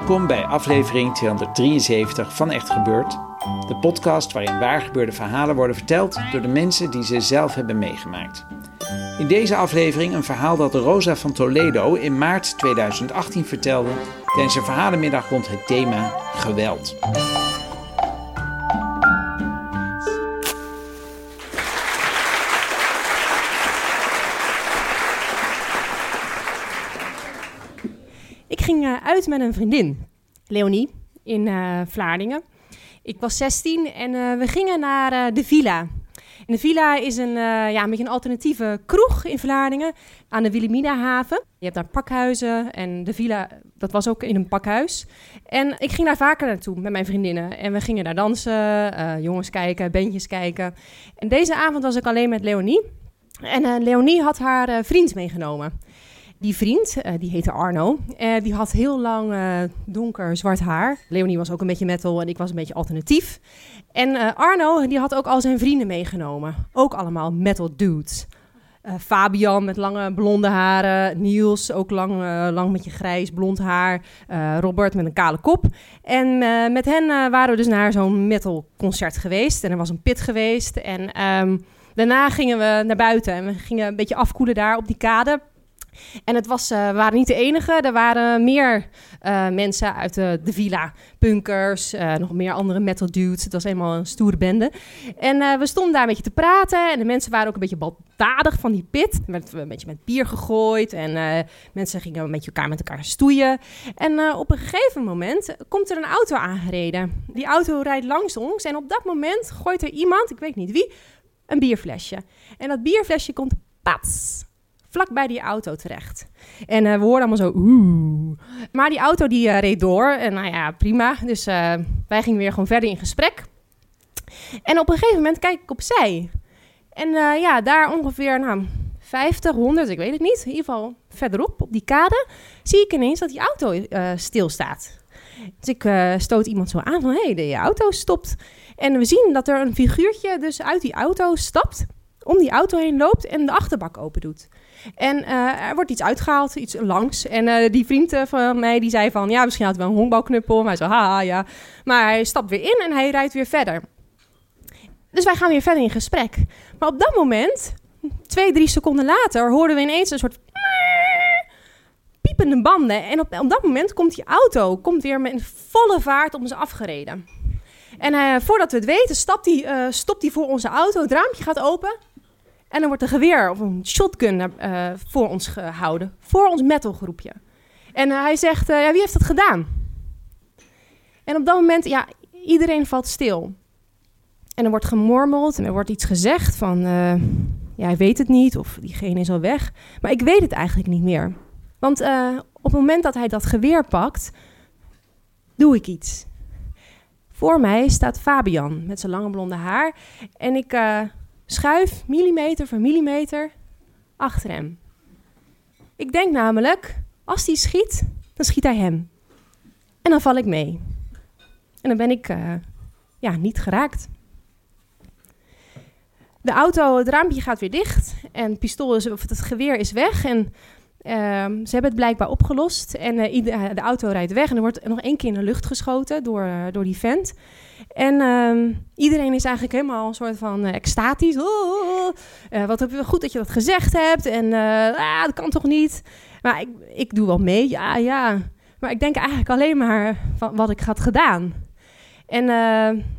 Welkom bij aflevering 273 van Echt Gebeurd. De podcast waarin waargebeurde verhalen worden verteld door de mensen die ze zelf hebben meegemaakt. In deze aflevering een verhaal dat Rosa van Toledo in maart 2018 vertelde tijdens een verhalenmiddag rond het thema geweld. Ging uit met een vriendin, Leonie, in uh, Vlaardingen. Ik was 16 en uh, we gingen naar uh, de Villa. De Villa is een, ja, een beetje een alternatieve kroeg in Vlaardingen aan de Wilhelminahaven. Je hebt daar pakhuizen en de Villa, dat was ook in een pakhuis. En ik ging daar vaker naartoe met mijn vriendinnen. En we gingen daar dansen, jongens kijken, bandjes kijken. En deze avond was ik alleen met Leonie. En Leonie had haar vriend meegenomen. Die vriend, uh, die heette Arno, uh, die had heel lang uh, donker zwart haar. Leonie was ook een beetje metal en ik was een beetje alternatief. En Arno, die had ook al zijn vrienden meegenomen. Ook allemaal metal dudes. Fabian met lange blonde haren. Niels, ook lang, lang met je grijs blond haar. Robert met een kale kop. En met hen waren we dus naar zo'n metal concert geweest. En er was een pit geweest. En um, daarna gingen we naar buiten. En we gingen een beetje afkoelen daar op die kade. En het was, uh, we waren niet de enige. Er waren meer uh, mensen uit de, de villa. Punkers, uh, nog meer andere metal dudes. Het was helemaal een stoere bende. En we stonden daar een beetje te praten. En de mensen waren ook een beetje baldadig van die pit. Er werd een beetje met bier gegooid. En mensen gingen een elkaar met elkaar stoeien. En op een gegeven moment komt er een auto aangereden. Die auto rijdt langs ons. En op dat moment gooit er iemand, ik weet niet wie, een bierflesje. En dat bierflesje komt pats vlak bij die auto terecht. En uh, we hoorden allemaal zo oeh. Maar die auto die uh, reed door en nou ja, prima. Dus uh, wij gingen weer gewoon verder in gesprek. En op een gegeven moment kijk ik opzij. En ja, daar ongeveer nou, 50, 100, ik weet het niet. In ieder geval verderop op die kade zie ik ineens dat die auto stilstaat. Dus ik stoot iemand zo aan van, hé, hey, de auto stopt. En we zien dat er een figuurtje dus uit die auto stapt, om die auto heen loopt en de achterbak open doet. En uh, er wordt iets uitgehaald, iets langs. En uh, die vriend eh, van mij die zei van, ja, misschien had hij wel een honkbalknuppel. Maar hij zei, haha, ja. Maar hij stapt weer in en hij rijdt weer verder. Dus wij gaan weer verder in gesprek. Maar op dat moment, twee, drie seconden later, hoorden we ineens een soort piepende banden. En op, op dat moment komt die auto komt weer met volle vaart op ons afgereden. En voordat we het weten, stapt die, stopt hij voor onze auto. Het raampje gaat open. En dan wordt een geweer of een shotgun uh, voor ons gehouden. Voor ons metalgroepje. En uh, hij zegt, uh, ja, wie heeft dat gedaan? En op dat moment, ja, iedereen valt stil. En er wordt gemormeld en er wordt iets gezegd van, ja, hij weet het niet of diegene is al weg. Maar ik weet het eigenlijk niet meer. Want op het moment dat hij dat geweer pakt, doe ik iets. Voor mij staat Fabian met zijn lange blonde haar. En ik schuif millimeter voor millimeter achter hem. Ik denk namelijk, als hij schiet, dan schiet hij hem. En dan val ik mee. En dan ben ik uh, ja, niet geraakt. De auto, het raampje gaat weer dicht en het pistool is, of het geweer is weg. En uh, ze hebben het blijkbaar opgelost. En uh, de auto rijdt weg en er wordt nog één keer in de lucht geschoten door, uh, door die vent. En uh, iedereen is eigenlijk helemaal een soort van uh, extatisch. Oh, oh, oh. Uh, wat goed dat je dat gezegd hebt. En ah, dat kan toch niet? Maar ik, ik doe wel mee, ja, ja. Maar ik denk eigenlijk alleen maar van wat ik had gedaan. En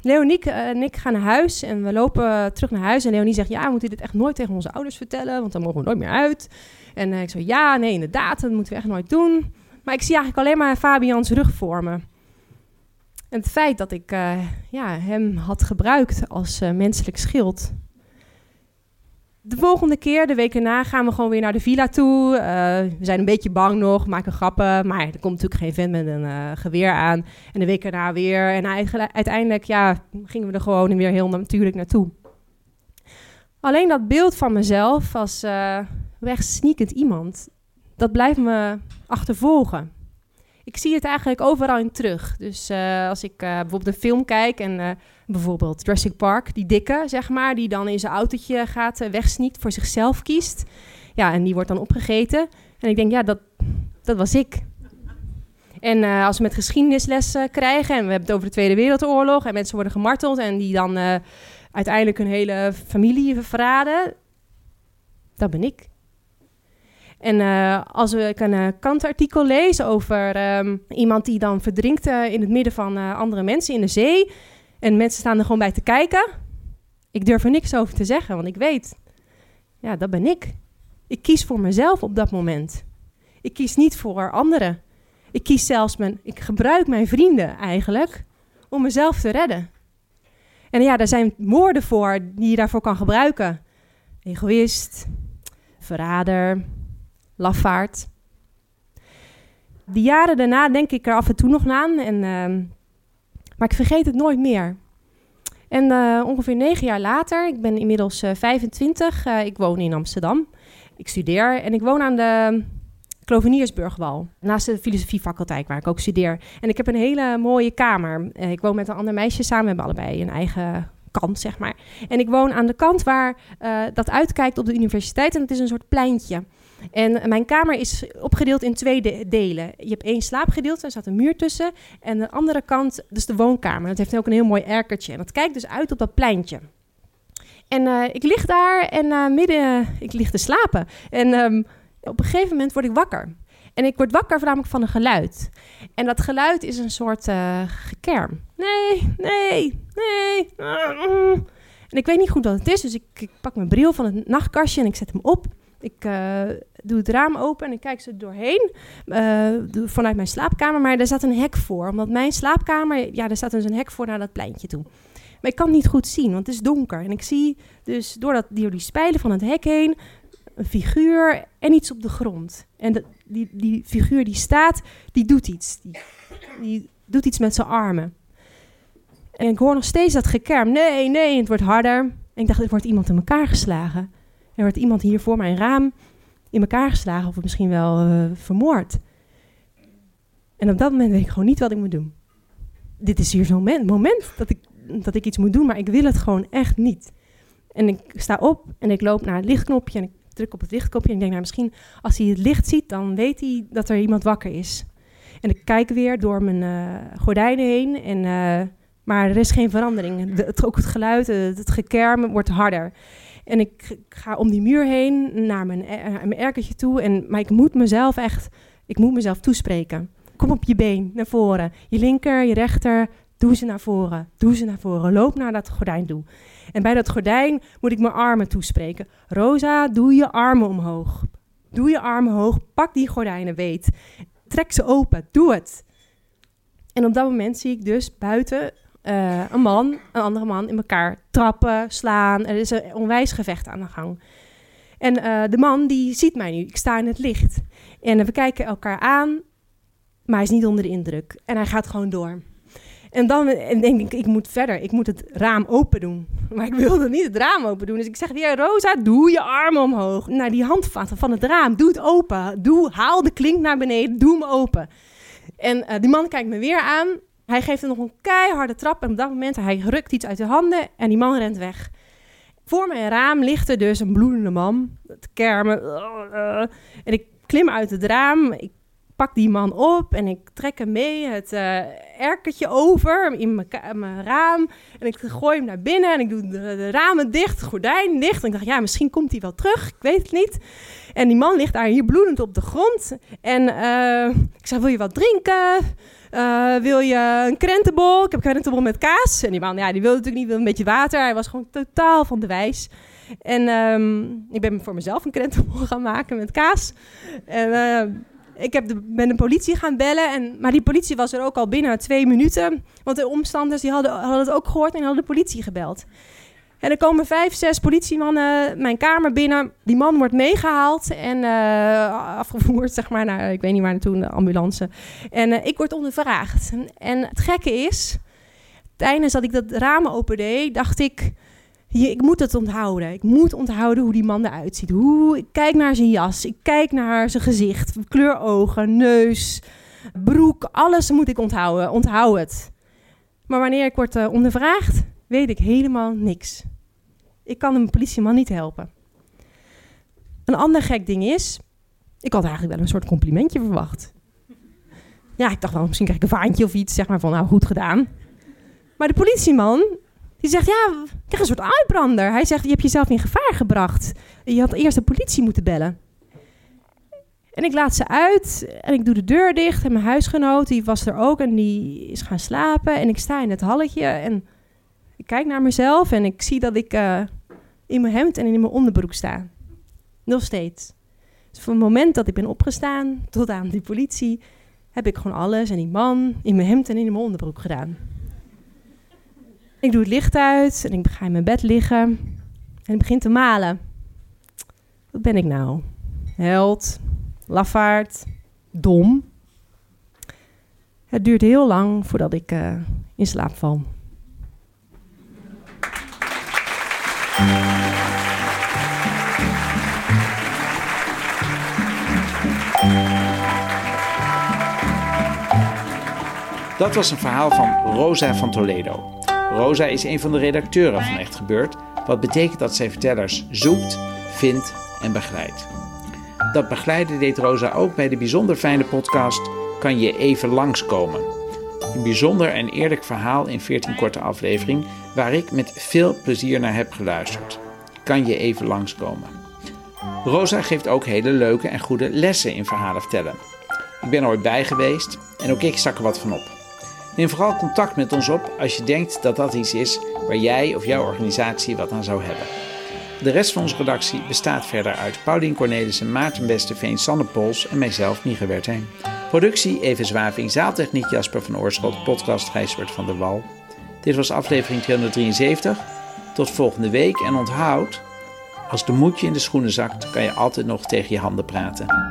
Leonie en ik gaan naar huis en we lopen terug naar huis. En Leonie zegt, ja, we moeten dit echt nooit tegen onze ouders vertellen, want dan mogen we nooit meer uit. En ik zo, ja, nee, inderdaad, dat moeten we echt nooit doen. Maar ik zie eigenlijk alleen maar Fabians rug voor. En het feit dat ik uh, ja, hem had gebruikt als uh, menselijk schild. De volgende keer, de week erna, gaan we gewoon weer naar de villa toe. Uh, we zijn een beetje bang nog, maken grappen. Maar er komt natuurlijk geen vent met een geweer aan. En de week erna weer. En uiteindelijk ja, gingen we er gewoon weer heel natuurlijk naartoe. Alleen dat beeld van mezelf als wegsneakend iemand, dat blijft me achtervolgen ik zie het eigenlijk overal in terug. Dus uh, als ik uh, bijvoorbeeld een film kijk en uh, bijvoorbeeld Jurassic Park, die dikke, zeg maar, die dan in zijn autootje gaat, wegsniekt, voor zichzelf kiest. Ja, en die wordt dan opgegeten. En ik denk, ja, dat, dat was ik. En als we met geschiedenislessen krijgen, en we hebben het over de Tweede Wereldoorlog, en mensen worden gemarteld en die dan uiteindelijk hun hele familie verraden, dat ben ik. En uh, als ik een kantartikel lees over um, iemand die dan verdrinkt in het midden van andere mensen in de zee. En mensen staan er gewoon bij te kijken. Ik durf er niks over te zeggen, want ik weet, ja, dat ben ik. Ik kies voor mezelf op dat moment. Ik kies niet voor anderen. Ik kies zelfs mijn, ik gebruik mijn vrienden eigenlijk om mezelf te redden. En ja, daar zijn woorden voor die je daarvoor kan gebruiken. Egoïst, verrader, lafaard. De jaren daarna denk ik er af en toe nog aan, en, uh, maar ik vergeet het nooit meer. En uh, ongeveer negen jaar later, ik ben inmiddels uh, eh, 25, eh, ik woon in Amsterdam. Ik studeer en ik woon aan de Kloveniersburgwal, naast de filosofiefaculteit waar ik ook studeer. En ik heb een hele mooie kamer. ik woon met een ander meisje samen, we hebben allebei een eigen kant, zeg maar. En ik woon aan de kant waar dat uitkijkt op de universiteit en het is een soort pleintje. En mijn kamer is opgedeeld in twee delen. Je hebt één slaapgedeelte, er staat een muur tussen. En de andere kant, dus de woonkamer. Dat heeft ook een heel mooi erkertje. En dat kijkt dus uit op dat pleintje. En uh, ik lig daar en uh, midden, ik lig te slapen. En um, op een gegeven moment word ik wakker. En ik word wakker namelijk van een geluid. En dat geluid is een soort uh, gekerm. Nee, nee, nee. En ik weet niet goed wat het is, dus ik, pak mijn bril van het nachtkastje en ik zet hem op. Ik uh, doe het raam open en ik kijk ze doorheen uh, vanuit mijn slaapkamer. Maar er staat een hek voor, omdat mijn slaapkamer, ja, er staat dus een hek voor naar dat pleintje toe. Maar ik kan niet goed zien, want het is donker. En ik zie dus door, dat, door die spijlen van het hek heen een figuur en iets op de grond. En die, die figuur die staat, die doet iets. Die, die doet iets met zijn armen. En ik hoor nog steeds dat gekerm. Nee, nee, het wordt harder. En ik dacht, er wordt iemand in elkaar geslagen. Er wordt iemand hier voor mijn raam in elkaar geslagen of misschien wel uh, vermoord. En op dat moment weet ik gewoon niet wat ik moet doen. Dit is hier zo'n moment, moment dat, ik, dat ik iets moet doen, maar ik wil het gewoon echt niet. En ik sta op en ik loop naar het lichtknopje en druk op het lichtknopje. En ik denk, nou, misschien als hij het licht ziet, dan weet hij dat er iemand wakker is. En ik kijk weer door mijn uh, gordijnen heen. En, uh, maar er is geen verandering. het, ook het geluid, het, het gekerm wordt harder. En ik ga om die muur heen naar mijn, mijn erkertje toe. En, maar ik moet mezelf echt, ik moet mezelf toespreken. Kom op je been, naar voren. Je linker, je rechter, doe ze naar voren. Doe ze naar voren. Loop naar dat gordijn toe. En bij dat gordijn moet ik mijn armen toespreken. Rosa, doe je armen omhoog. Doe je armen hoog. Pak die gordijnen, weet. Trek ze open. Doe het. En op dat moment zie ik dus buiten uh, een man, een andere man in elkaar trappen, slaan. Er is een onwijs gevecht aan de gang. En uh, de man die ziet mij nu. Ik sta in het licht. En we kijken elkaar aan, maar hij is niet onder de indruk. En hij gaat gewoon door. En dan denk ik, ik moet verder. Ik moet het raam open doen. Maar ik wilde niet het raam open doen. Dus ik zeg weer, Rosa, doe je armen omhoog. Naar die handvatten van het raam. Doe het open. Doe, haal de klink naar beneden. Doe hem open. En uh, die man kijkt me weer aan. Hij geeft er nog een keiharde trap en op dat moment hij rukt iets uit de handen en die man rent weg. Voor mijn raam ligt er dus een bloedende man, het kermen. En ik klim uit het raam, ik pak die man op en ik trek hem mee het uh, erkertje over in mijn raam. En ik gooi hem naar binnen en ik doe de, ramen dicht, gordijn dicht. En ik dacht, ja, misschien komt hij wel terug, ik weet het niet. En die man ligt daar hier bloedend op de grond. En uh, ik zei, wil je wat drinken? Uh, wil je een krentenbol? Ik heb krentenbol met kaas. En die man, ja, die wilde natuurlijk niet, wilde een beetje water. Hij was gewoon totaal van de wijs. En um, ik ben voor mezelf een krentenbol gaan maken met kaas. En, ik heb de, ben de politie gaan bellen. En, maar die politie was er ook al binnen twee minuten. Want de omstanders die hadden, hadden het ook gehoord en hadden de politie gebeld. En er komen vijf, zes politiemannen mijn kamer binnen. Die man wordt meegehaald en uh, afgevoerd, zeg maar, naar, ik weet niet waar naartoe, de ambulance. En uh, ik word ondervraagd. En het gekke is, tijdens dat ik dat raam opende, dacht ik... ik moet het onthouden. Ik moet onthouden hoe die man eruit ziet. Hoe, ik kijk naar zijn jas, ik kijk naar zijn gezicht, kleur ogen, neus, broek. Alles moet ik onthouden. Onthoud het. Maar wanneer ik word uh, ondervraagd, weet ik helemaal niks. Ik kan een politieman niet helpen. Een ander gek ding is, ik had eigenlijk wel een soort complimentje verwacht. Ja, ik dacht wel, misschien krijg ik een vaantje of iets, zeg maar van, nou, goed gedaan. Maar de politieman, die zegt, ja, ik een soort uitbrander. Hij zegt, je hebt jezelf in gevaar gebracht. Je had eerst de politie moeten bellen. En ik laat ze uit en ik doe de deur dicht. En mijn huisgenoot, die was er ook en die is gaan slapen. En ik sta in het halletje en ik kijk naar mezelf en ik zie dat ik uh, in mijn hemd en in mijn onderbroek sta. Nog steeds. Dus van het moment dat ik ben opgestaan tot aan die politie, heb ik gewoon alles en die man in mijn hemd en in mijn onderbroek gedaan. Ik doe het licht uit en ik ga in mijn bed liggen en ik begin te malen. Wat ben ik nou? Held, lafaard, dom. Het duurt heel lang voordat ik uh, in slaap val. Dat was een verhaal van Rosa van Toledo. Rosa is een van de redacteuren van Echt Gebeurd, wat betekent dat zij vertellers zoekt, vindt en begeleidt. Dat begeleiden deed Rosa ook bij de bijzonder fijne podcast Kan je even langskomen. Een bijzonder en eerlijk verhaal in 14 korte afleveringen waar ik met veel plezier naar heb geluisterd. Kan je even langskomen. Rosa geeft ook hele leuke en goede lessen in verhalen vertellen. Ik ben er ooit bij geweest en ook ik stak er wat van op. Neem vooral contact met ons op als je denkt dat dat iets is waar jij of jouw organisatie wat aan zou hebben. De rest van onze redactie bestaat verder uit Paulien Cornelissen, Maarten Westerveen, Sanne Pols en mijzelf, Mieke Wertheim. Productie Even Zwaving, zaaltechniek Jasper van Oorschot, podcast Gijsbert van der Wal. Dit was aflevering 273. Tot volgende week en onthoud, als de moedje in de schoenen zakt, kan je altijd nog tegen je handen praten.